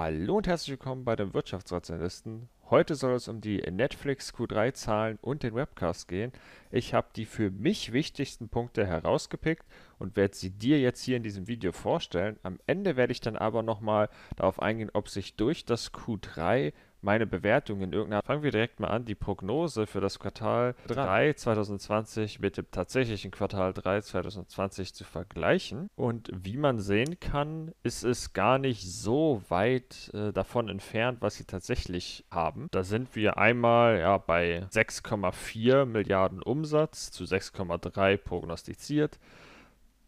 Hallo und herzlich willkommen bei den Wirtschaftsrationalisten. Heute soll es um die Netflix Q3-Zahlen und den Webcast gehen. Ich habe die für mich wichtigsten Punkte herausgepickt und werde sie dir jetzt hier in diesem Video vorstellen. Am Ende werde ich dann aber nochmal darauf eingehen, ob sich durch das Q3 meine Bewertung in irgendeiner. Fangen wir direkt mal an. Die Prognose für das Quartal 3 2020 mit dem tatsächlichen Quartal 3 2020 zu vergleichen. Und wie man sehen kann, ist es gar nicht so weit äh, davon entfernt, was sie tatsächlich haben. Da sind wir einmal ja, bei 6,4 Milliarden Umsatz zu 6,3 prognostiziert.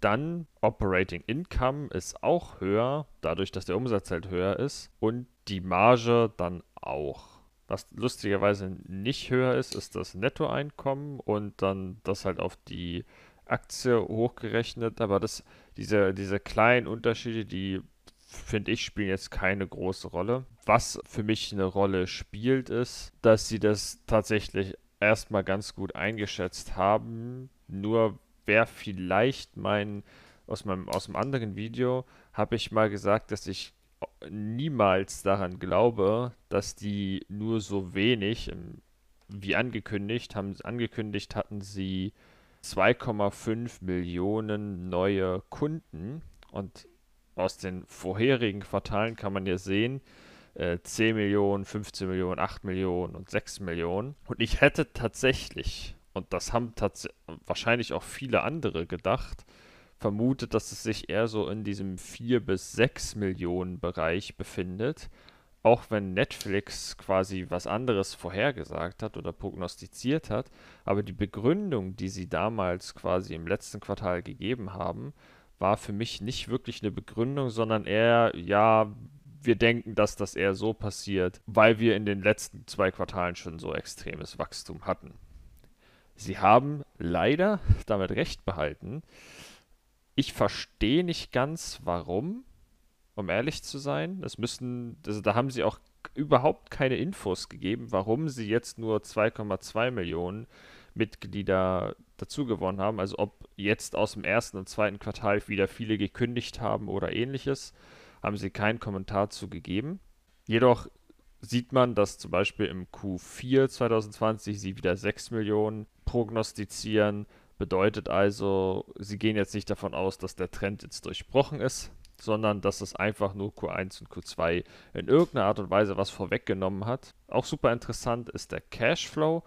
Dann Operating Income ist auch höher, dadurch, dass der Umsatz halt höher ist. Und die Marge dann auch. Was lustigerweise nicht höher ist, ist das Nettoeinkommen und dann das halt auf die Aktie hochgerechnet. Aber das, diese, diese kleinen Unterschiede, die finde ich, spielen jetzt keine große Rolle. Was für mich eine Rolle spielt, ist, dass sie das tatsächlich erstmal ganz gut eingeschätzt haben. Nur wer vielleicht mein, aus meinem, aus einem anderen Video habe ich mal gesagt, dass ich niemals daran glaube, dass die nur so wenig, ähm, wie angekündigt, haben angekündigt hatten sie 2,5 Millionen neue Kunden und aus den vorherigen Quartalen kann man ja sehen, äh, 10 Millionen, 15 Millionen, 8 Millionen und 6 Millionen. Und ich hätte tatsächlich, und das haben tats wahrscheinlich auch viele andere gedacht, vermutet, dass es sich eher so in diesem 4 bis 6 Millionen Bereich befindet. Auch wenn Netflix quasi was anderes vorhergesagt hat oder prognostiziert hat. Aber die Begründung, die sie damals quasi im letzten Quartal gegeben haben, war für mich nicht wirklich eine Begründung, sondern eher, ja, wir denken, dass das eher so passiert, weil wir in den letzten zwei Quartalen schon so extremes Wachstum hatten. Sie haben leider damit recht behalten. Ich verstehe nicht ganz, warum, um ehrlich zu sein. Es müssen, also da haben sie auch überhaupt keine Infos gegeben, warum sie jetzt nur 2,2 Millionen Mitglieder dazugewonnen haben. Also ob jetzt aus dem ersten und zweiten Quartal wieder viele gekündigt haben oder ähnliches, haben sie keinen Kommentar zu gegeben. Jedoch sieht man, dass zum Beispiel im Q4 2020 sie wieder 6 Millionen prognostizieren. Bedeutet also, sie gehen jetzt nicht davon aus, dass der Trend jetzt durchbrochen ist, sondern dass es einfach nur Q1 und Q2 in irgendeiner Art und Weise was vorweggenommen hat. Auch super interessant ist der Cashflow.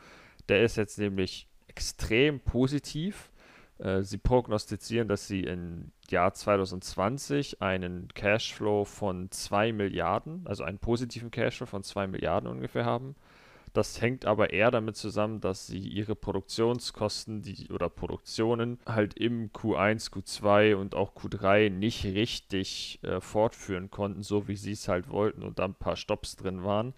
Der ist jetzt nämlich extrem positiv. Äh, sie prognostizieren, dass sie im Jahr 2020 einen Cashflow von 2 Milliarden, also einen positiven Cashflow von 2 Milliarden ungefähr haben. Das hängt aber eher damit zusammen, dass sie ihre Produktionskosten die, oder Produktionen halt im Q1, Q2 und auch Q3 nicht richtig äh, fortführen konnten, so wie sie es halt wollten und da ein paar Stops drin waren.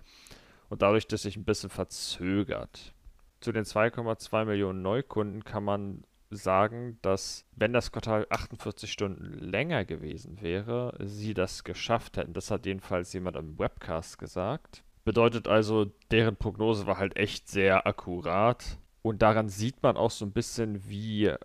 Und dadurch, dass sich ein bisschen verzögert. Zu den 2,2 Millionen Neukunden kann man sagen, dass wenn das Quartal 48 Stunden länger gewesen wäre, sie das geschafft hätten. Das hat jedenfalls jemand im Webcast gesagt. Bedeutet also, deren Prognose war halt echt sehr akkurat. Und daran sieht man auch so ein bisschen, wie äh,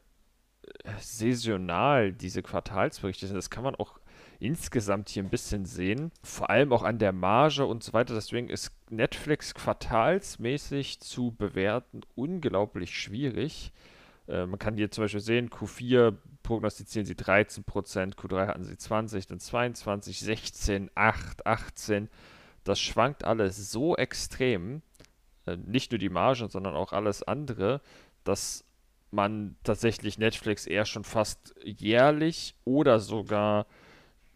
saisonal diese Quartalsberichte sind. Das kann man auch insgesamt hier ein bisschen sehen. Vor allem auch an der Marge und so weiter. Deswegen ist Netflix quartalsmäßig zu bewerten unglaublich schwierig. Äh, man kann hier zum Beispiel sehen, Q4 prognostizieren sie 13%, Q3 hatten sie 20, dann 22, 16, 8, 18 das schwankt alles so extrem, äh, nicht nur die Margen, sondern auch alles andere, dass man tatsächlich Netflix eher schon fast jährlich oder sogar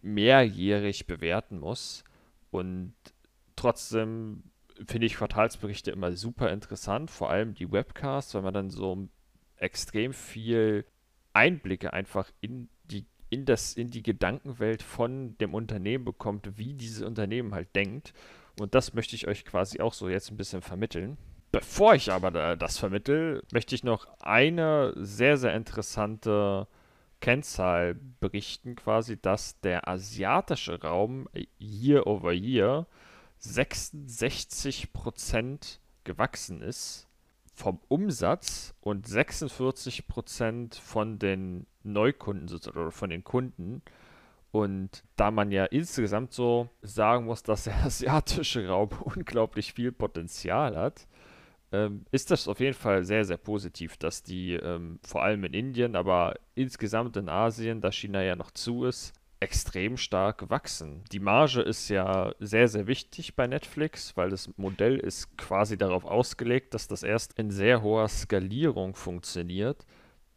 mehrjährig bewerten muss. Und trotzdem finde ich Quartalsberichte immer super interessant, vor allem die Webcasts, weil man dann so extrem viel Einblicke einfach in in, das, in die Gedankenwelt von dem Unternehmen bekommt, wie dieses Unternehmen halt denkt. Und das möchte ich euch quasi auch so jetzt ein bisschen vermitteln. Bevor ich aber das vermittel, möchte ich noch eine sehr, sehr interessante Kennzahl berichten, quasi, dass der asiatische Raum year over year 66% gewachsen ist vom Umsatz und 46% von den Neukunden oder von den Kunden. Und da man ja insgesamt so sagen muss, dass der asiatische Raum unglaublich viel Potenzial hat, ähm, ist das auf jeden Fall sehr, sehr positiv, dass die ähm, vor allem in Indien, aber insgesamt in Asien, da China ja noch zu ist, extrem stark wachsen. Die Marge ist ja sehr, sehr wichtig bei Netflix, weil das Modell ist quasi darauf ausgelegt, dass das erst in sehr hoher Skalierung funktioniert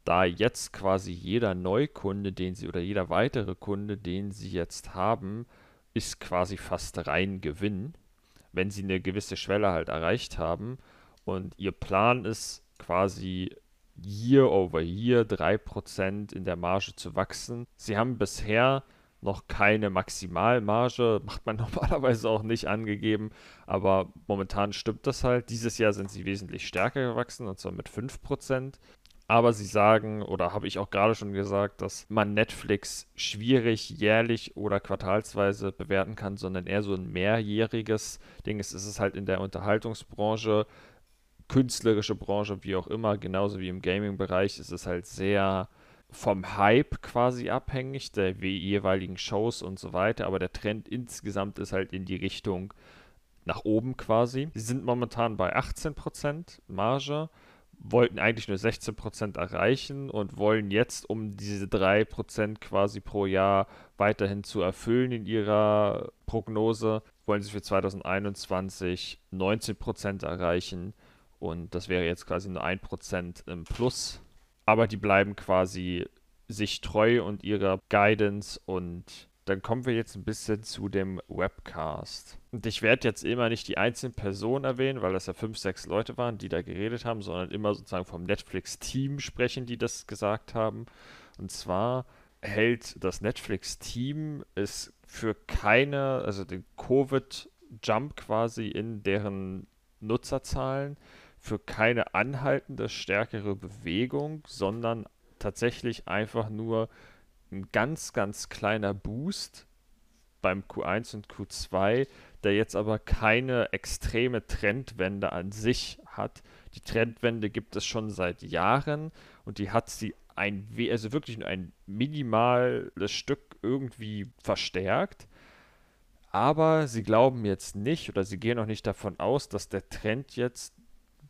da jetzt quasi jeder Neukunde, den sie oder jeder weitere Kunde, den sie jetzt haben, ist quasi fast rein Gewinn, wenn sie eine gewisse Schwelle halt erreicht haben. Und ihr Plan ist quasi Year over Year 3% in der Marge zu wachsen. Sie haben bisher noch keine Maximalmarge, macht man normalerweise auch nicht angegeben, aber momentan stimmt das halt. Dieses Jahr sind sie wesentlich stärker gewachsen, und zwar mit 5%. Aber sie sagen, oder habe ich auch gerade schon gesagt, dass man Netflix schwierig jährlich oder quartalsweise bewerten kann, sondern eher so ein mehrjähriges Ding ist. Es ist halt in der Unterhaltungsbranche, künstlerische Branche, wie auch immer, genauso wie im Gaming-Bereich, ist es halt sehr vom Hype quasi abhängig, der jeweiligen Shows und so weiter. Aber der Trend insgesamt ist halt in die Richtung nach oben quasi. Sie sind momentan bei 18% Marge wollten eigentlich nur 16% erreichen und wollen jetzt, um diese 3% quasi pro Jahr weiterhin zu erfüllen in ihrer Prognose, wollen sie für 2021 19% erreichen und das wäre jetzt quasi nur 1% im Plus. Aber die bleiben quasi sich treu und ihrer Guidance und dann kommen wir jetzt ein bisschen zu dem Webcast. Und ich werde jetzt immer nicht die einzelnen Personen erwähnen, weil das ja fünf, sechs Leute waren, die da geredet haben, sondern immer sozusagen vom Netflix-Team sprechen, die das gesagt haben. Und zwar hält das Netflix-Team es für keine, also den Covid-Jump quasi in deren Nutzerzahlen, für keine anhaltende stärkere Bewegung, sondern tatsächlich einfach nur ein ganz, ganz kleiner Boost beim Q1 und Q2, der jetzt aber keine extreme Trendwende an sich hat. Die Trendwende gibt es schon seit Jahren und die hat sie ein, also wirklich nur ein minimales Stück irgendwie verstärkt. Aber sie glauben jetzt nicht oder sie gehen auch nicht davon aus, dass der Trend jetzt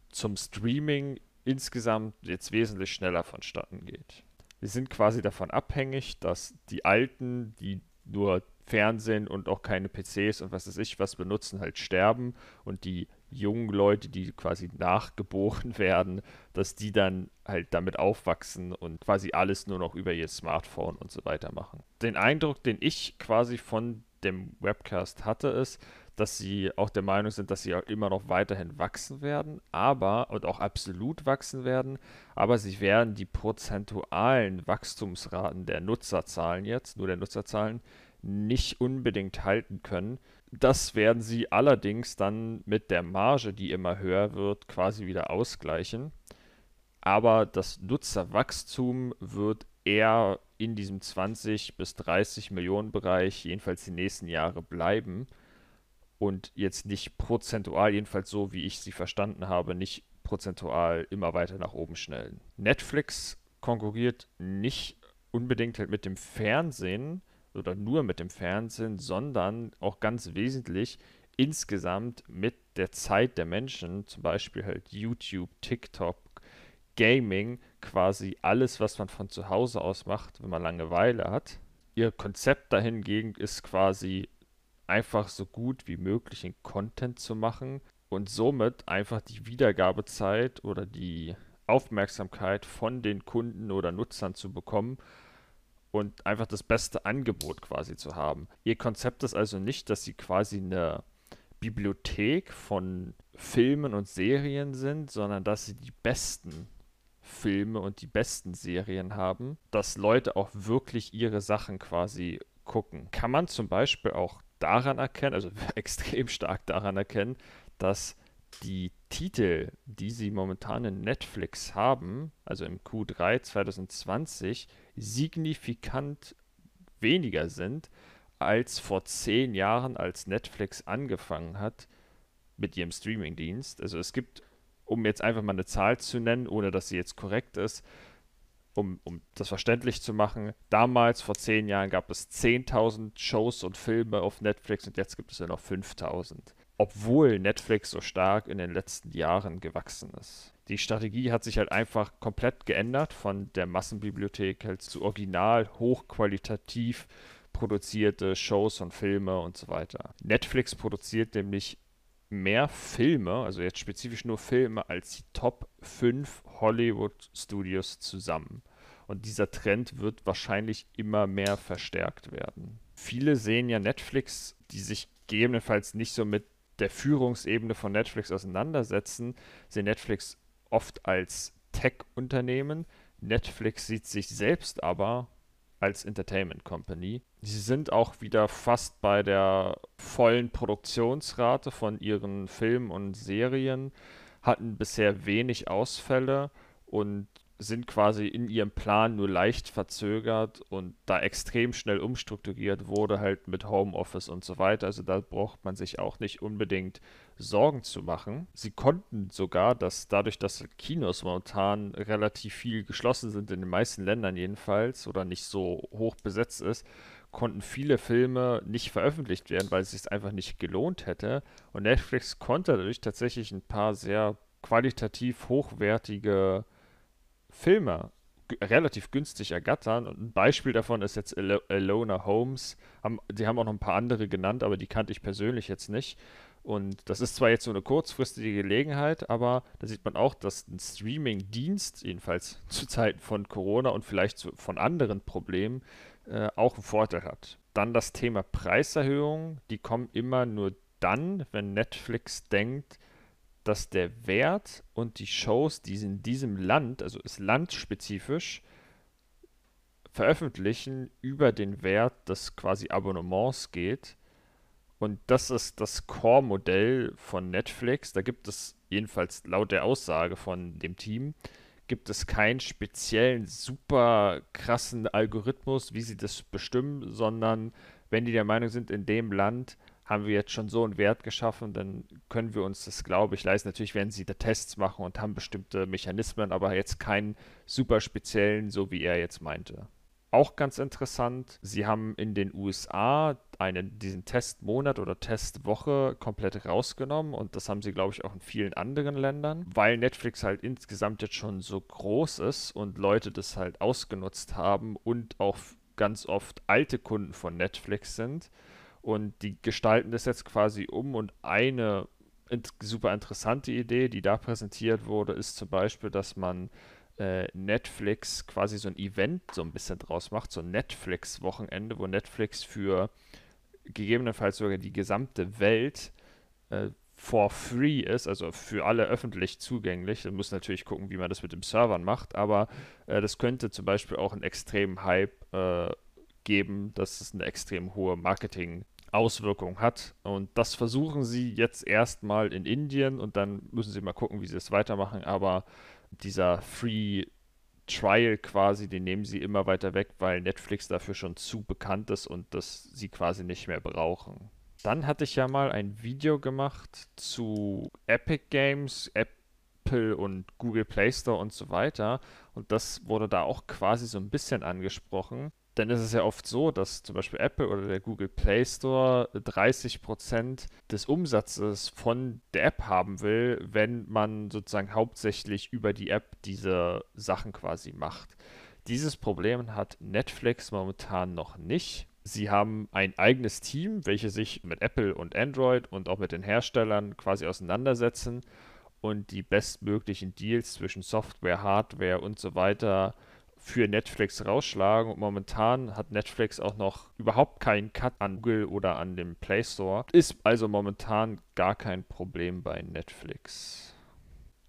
zum Streaming insgesamt jetzt wesentlich schneller vonstatten geht wir sind quasi davon abhängig, dass die Alten, die nur Fernsehen und auch keine PCs und was weiß ich was benutzen, halt sterben und die jungen Leute, die quasi nachgeboren werden, dass die dann halt damit aufwachsen und quasi alles nur noch über ihr Smartphone und so weiter machen. Den Eindruck, den ich quasi von dem Webcast hatte, ist, dass sie auch der Meinung sind, dass sie auch immer noch weiterhin wachsen werden, aber und auch absolut wachsen werden, aber sie werden die prozentualen Wachstumsraten der Nutzerzahlen jetzt, nur der Nutzerzahlen, nicht unbedingt halten können. Das werden sie allerdings dann mit der Marge, die immer höher wird, quasi wieder ausgleichen. Aber das Nutzerwachstum wird eher in diesem 20 bis 30 Millionen Bereich, jedenfalls die nächsten Jahre bleiben und jetzt nicht prozentual, jedenfalls so wie ich sie verstanden habe, nicht prozentual immer weiter nach oben schnellen. Netflix konkurriert nicht unbedingt halt mit dem Fernsehen oder nur mit dem Fernsehen, sondern auch ganz wesentlich insgesamt mit der Zeit der Menschen, zum Beispiel halt YouTube, TikTok, Gaming, quasi alles, was man von zu Hause aus macht, wenn man Langeweile hat. Ihr Konzept dahingegen ist quasi einfach so gut wie möglich in Content zu machen und somit einfach die Wiedergabezeit oder die Aufmerksamkeit von den Kunden oder Nutzern zu bekommen und einfach das beste Angebot quasi zu haben. Ihr Konzept ist also nicht, dass sie quasi eine Bibliothek von Filmen und Serien sind, sondern dass sie die besten Filme und die besten Serien haben, dass Leute auch wirklich ihre Sachen quasi gucken. Kann man zum Beispiel auch daran erkennen, also extrem stark daran erkennen, dass die Titel, die sie momentan in Netflix haben, also im Q3 2020, signifikant weniger sind als vor zehn Jahren, als Netflix angefangen hat mit ihrem Streamingdienst. Also es gibt, um jetzt einfach mal eine Zahl zu nennen, ohne dass sie jetzt korrekt ist, um, um das verständlich zu machen, damals vor zehn Jahren gab es 10.000 Shows und Filme auf Netflix und jetzt gibt es ja noch 5.000. Obwohl Netflix so stark in den letzten Jahren gewachsen ist. Die Strategie hat sich halt einfach komplett geändert von der Massenbibliothek halt zu original, hochqualitativ produzierte Shows und Filme und so weiter. Netflix produziert nämlich mehr Filme, also jetzt spezifisch nur Filme, als die Top 5 Hollywood-Studios zusammen. Und dieser Trend wird wahrscheinlich immer mehr verstärkt werden. Viele sehen ja Netflix, die sich gegebenenfalls nicht so mit der Führungsebene von Netflix auseinandersetzen, sehen Netflix oft als Tech-Unternehmen. Netflix sieht sich selbst aber als Entertainment Company. Sie sind auch wieder fast bei der vollen Produktionsrate von ihren Filmen und Serien, hatten bisher wenig Ausfälle und sind quasi in ihrem Plan nur leicht verzögert und da extrem schnell umstrukturiert wurde, halt mit Homeoffice und so weiter. Also da braucht man sich auch nicht unbedingt Sorgen zu machen. Sie konnten sogar, dass dadurch, dass Kinos momentan relativ viel geschlossen sind, in den meisten Ländern jedenfalls, oder nicht so hoch besetzt ist, konnten viele Filme nicht veröffentlicht werden, weil es sich einfach nicht gelohnt hätte. Und Netflix konnte dadurch tatsächlich ein paar sehr qualitativ hochwertige Filme relativ günstig ergattern. Und ein Beispiel davon ist jetzt Al Alona Holmes. Haben, die haben auch noch ein paar andere genannt, aber die kannte ich persönlich jetzt nicht. Und das ist zwar jetzt so eine kurzfristige Gelegenheit, aber da sieht man auch, dass ein Streaming-Dienst, jedenfalls zu Zeiten von Corona und vielleicht zu, von anderen Problemen, äh, auch einen Vorteil hat. Dann das Thema Preiserhöhung. Die kommen immer nur dann, wenn Netflix denkt, dass der Wert und die Shows, die sie in diesem Land, also ist landspezifisch, veröffentlichen, über den Wert des quasi Abonnements geht. Und das ist das Core-Modell von Netflix. Da gibt es jedenfalls laut der Aussage von dem Team, gibt es keinen speziellen, super krassen Algorithmus, wie sie das bestimmen, sondern wenn die der Meinung sind, in dem Land haben wir jetzt schon so einen Wert geschaffen, dann können wir uns das, glaube ich, leisten. Natürlich werden sie da Tests machen und haben bestimmte Mechanismen, aber jetzt keinen super speziellen, so wie er jetzt meinte. Auch ganz interessant, sie haben in den USA einen, diesen Testmonat oder Testwoche komplett rausgenommen und das haben sie, glaube ich, auch in vielen anderen Ländern, weil Netflix halt insgesamt jetzt schon so groß ist und Leute das halt ausgenutzt haben und auch ganz oft alte Kunden von Netflix sind und die gestalten das jetzt quasi um und eine super interessante Idee, die da präsentiert wurde, ist zum Beispiel, dass man äh, Netflix quasi so ein Event so ein bisschen draus macht, so ein Netflix-Wochenende, wo Netflix für gegebenenfalls sogar die gesamte Welt äh, for free ist, also für alle öffentlich zugänglich. Man muss natürlich gucken, wie man das mit dem Servern macht, aber äh, das könnte zum Beispiel auch einen extremen Hype äh, geben, dass es eine extrem hohe Marketing- Auswirkungen hat. Und das versuchen sie jetzt erstmal in Indien und dann müssen sie mal gucken, wie sie es weitermachen. Aber dieser Free Trial quasi, den nehmen sie immer weiter weg, weil Netflix dafür schon zu bekannt ist und das sie quasi nicht mehr brauchen. Dann hatte ich ja mal ein Video gemacht zu Epic Games, Apple und Google Play Store und so weiter. Und das wurde da auch quasi so ein bisschen angesprochen. Denn es ist ja oft so, dass zum Beispiel Apple oder der Google Play Store 30% des Umsatzes von der App haben will, wenn man sozusagen hauptsächlich über die App diese Sachen quasi macht. Dieses Problem hat Netflix momentan noch nicht. Sie haben ein eigenes Team, welches sich mit Apple und Android und auch mit den Herstellern quasi auseinandersetzen und die bestmöglichen Deals zwischen Software, Hardware und so weiter für Netflix rausschlagen. Und momentan hat Netflix auch noch überhaupt keinen Cut an Google oder an dem Play Store. Ist also momentan gar kein Problem bei Netflix.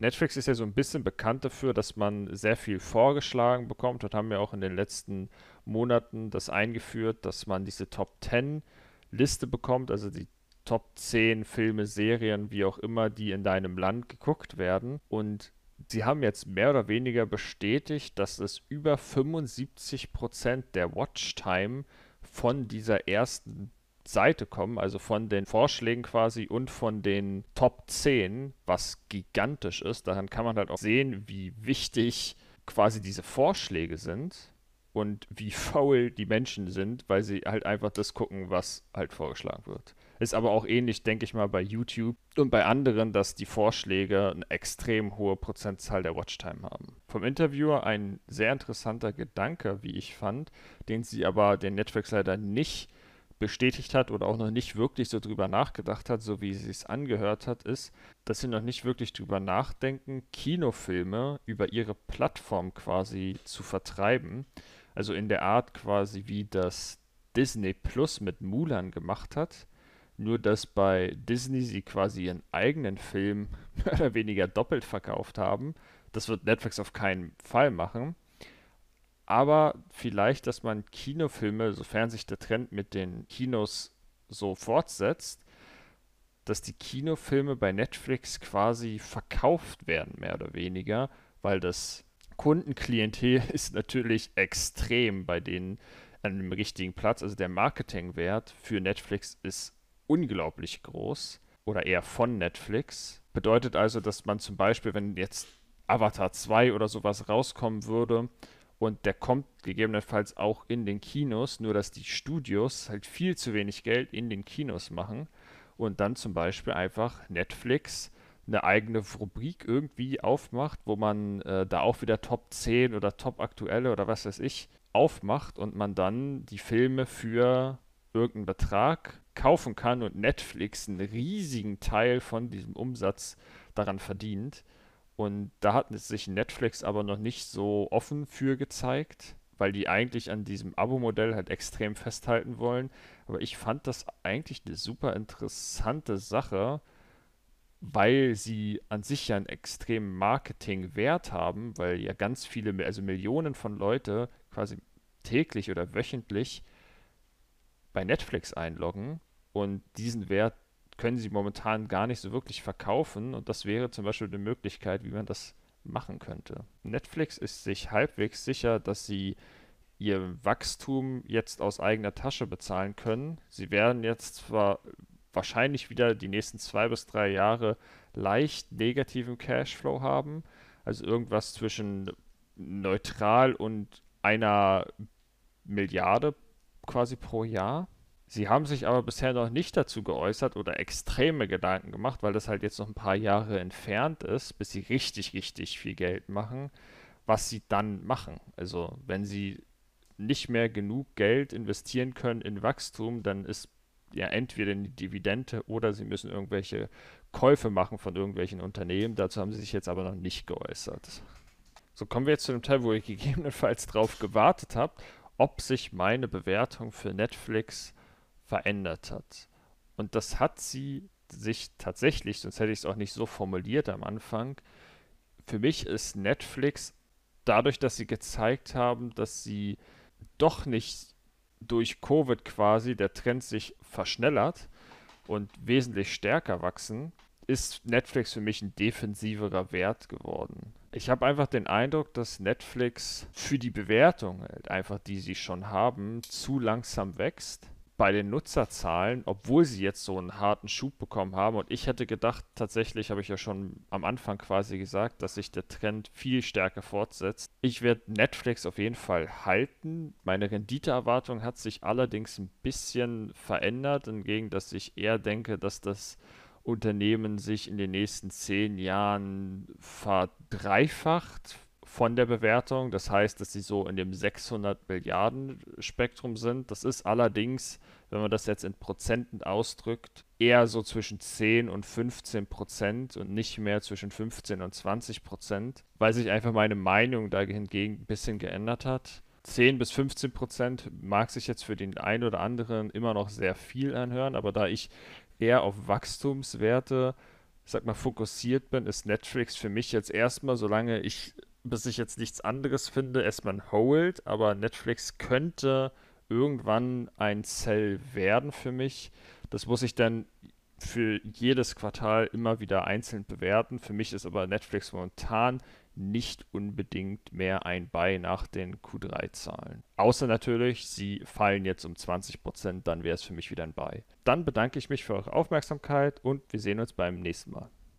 Netflix ist ja so ein bisschen bekannt dafür, dass man sehr viel vorgeschlagen bekommt und haben ja auch in den letzten Monaten das eingeführt, dass man diese Top 10 Liste bekommt, also die Top 10 Filme, Serien, wie auch immer, die in deinem Land geguckt werden. Und sie haben jetzt mehr oder weniger bestätigt, dass es über 75% der Watchtime von dieser ersten Seite kommen, also von den Vorschlägen quasi und von den Top 10, was gigantisch ist. Daran kann man halt auch sehen, wie wichtig quasi diese Vorschläge sind und wie faul die Menschen sind, weil sie halt einfach das gucken, was halt vorgeschlagen wird. Ist aber auch ähnlich, denke ich mal, bei YouTube und bei anderen, dass die Vorschläge eine extrem hohe Prozentzahl der Watchtime haben. Vom Interviewer ein sehr interessanter Gedanke, wie ich fand, den sie aber den Netflix leider nicht bestätigt hat oder auch noch nicht wirklich so drüber nachgedacht hat, so wie sie es angehört hat, ist, dass sie noch nicht wirklich drüber nachdenken, Kinofilme über ihre Plattform quasi zu vertreiben. Also in der Art quasi, wie das Disney Plus mit Mulan gemacht hat. Nur dass bei Disney sie quasi ihren eigenen Film mehr oder weniger doppelt verkauft haben. Das wird Netflix auf keinen Fall machen. Aber vielleicht, dass man Kinofilme, sofern sich der Trend mit den Kinos so fortsetzt, dass die Kinofilme bei Netflix quasi verkauft werden, mehr oder weniger, weil das Kundenklientel ist natürlich extrem bei denen an dem richtigen Platz. Also der Marketingwert für Netflix ist unglaublich groß oder eher von Netflix. Bedeutet also, dass man zum Beispiel, wenn jetzt Avatar 2 oder sowas rauskommen würde und der kommt gegebenenfalls auch in den Kinos, nur dass die Studios halt viel zu wenig Geld in den Kinos machen und dann zum Beispiel einfach Netflix eine eigene Rubrik irgendwie aufmacht, wo man äh, da auch wieder Top 10 oder Top aktuelle oder was weiß ich aufmacht und man dann die Filme für irgendeinen Betrag kaufen kann und Netflix einen riesigen Teil von diesem Umsatz daran verdient. Und da hat sich Netflix aber noch nicht so offen für gezeigt, weil die eigentlich an diesem Abo-Modell halt extrem festhalten wollen. Aber ich fand das eigentlich eine super interessante Sache, weil sie an sich ja einen extremen Marketingwert haben, weil ja ganz viele, also Millionen von Leute quasi täglich oder wöchentlich bei Netflix einloggen und diesen Wert können sie momentan gar nicht so wirklich verkaufen und das wäre zum Beispiel eine Möglichkeit, wie man das machen könnte. Netflix ist sich halbwegs sicher, dass sie ihr Wachstum jetzt aus eigener Tasche bezahlen können. Sie werden jetzt zwar wahrscheinlich wieder die nächsten zwei bis drei Jahre leicht negativen Cashflow haben. Also irgendwas zwischen neutral und einer Milliarde quasi pro Jahr. Sie haben sich aber bisher noch nicht dazu geäußert oder extreme Gedanken gemacht, weil das halt jetzt noch ein paar Jahre entfernt ist, bis sie richtig, richtig viel Geld machen, was sie dann machen. Also wenn sie nicht mehr genug Geld investieren können in Wachstum, dann ist ja entweder eine Dividende oder sie müssen irgendwelche Käufe machen von irgendwelchen Unternehmen. Dazu haben sie sich jetzt aber noch nicht geäußert. So kommen wir jetzt zu dem Teil, wo ich gegebenenfalls drauf gewartet habe, ob sich meine Bewertung für Netflix verändert hat. Und das hat sie sich tatsächlich, sonst hätte ich es auch nicht so formuliert am Anfang. Für mich ist Netflix dadurch, dass sie gezeigt haben, dass sie doch nicht durch Covid quasi der Trend sich verschnellert und wesentlich stärker wachsen, ist Netflix für mich ein defensiverer Wert geworden. Ich habe einfach den Eindruck, dass Netflix für die Bewertung halt einfach, die sie schon haben, zu langsam wächst bei den Nutzerzahlen, obwohl sie jetzt so einen harten Schub bekommen haben. Und ich hätte gedacht, tatsächlich habe ich ja schon am Anfang quasi gesagt, dass sich der Trend viel stärker fortsetzt. Ich werde Netflix auf jeden Fall halten. Meine Renditeerwartung hat sich allerdings ein bisschen verändert, hingegen, dass ich eher denke, dass das Unternehmen sich in den nächsten zehn Jahren verdreifacht, von der Bewertung. Das heißt, dass sie so in dem 600 Milliarden Spektrum sind. Das ist allerdings, wenn man das jetzt in Prozenten ausdrückt, eher so zwischen 10 und 15 Prozent und nicht mehr zwischen 15 und 20 Prozent, weil sich einfach meine Meinung da hingegen ein bisschen geändert hat. 10 bis 15 Prozent mag sich jetzt für den einen oder anderen immer noch sehr viel anhören, aber da ich eher auf Wachstumswerte, sag mal, fokussiert bin, ist Netflix für mich jetzt erstmal, solange ich bis ich jetzt nichts anderes finde, erstmal ein Hold, aber Netflix könnte irgendwann ein Sell werden für mich. Das muss ich dann für jedes Quartal immer wieder einzeln bewerten. Für mich ist aber Netflix momentan nicht unbedingt mehr ein Buy nach den Q3-Zahlen. Außer natürlich, sie fallen jetzt um 20%, dann wäre es für mich wieder ein Buy. Dann bedanke ich mich für eure Aufmerksamkeit und wir sehen uns beim nächsten Mal.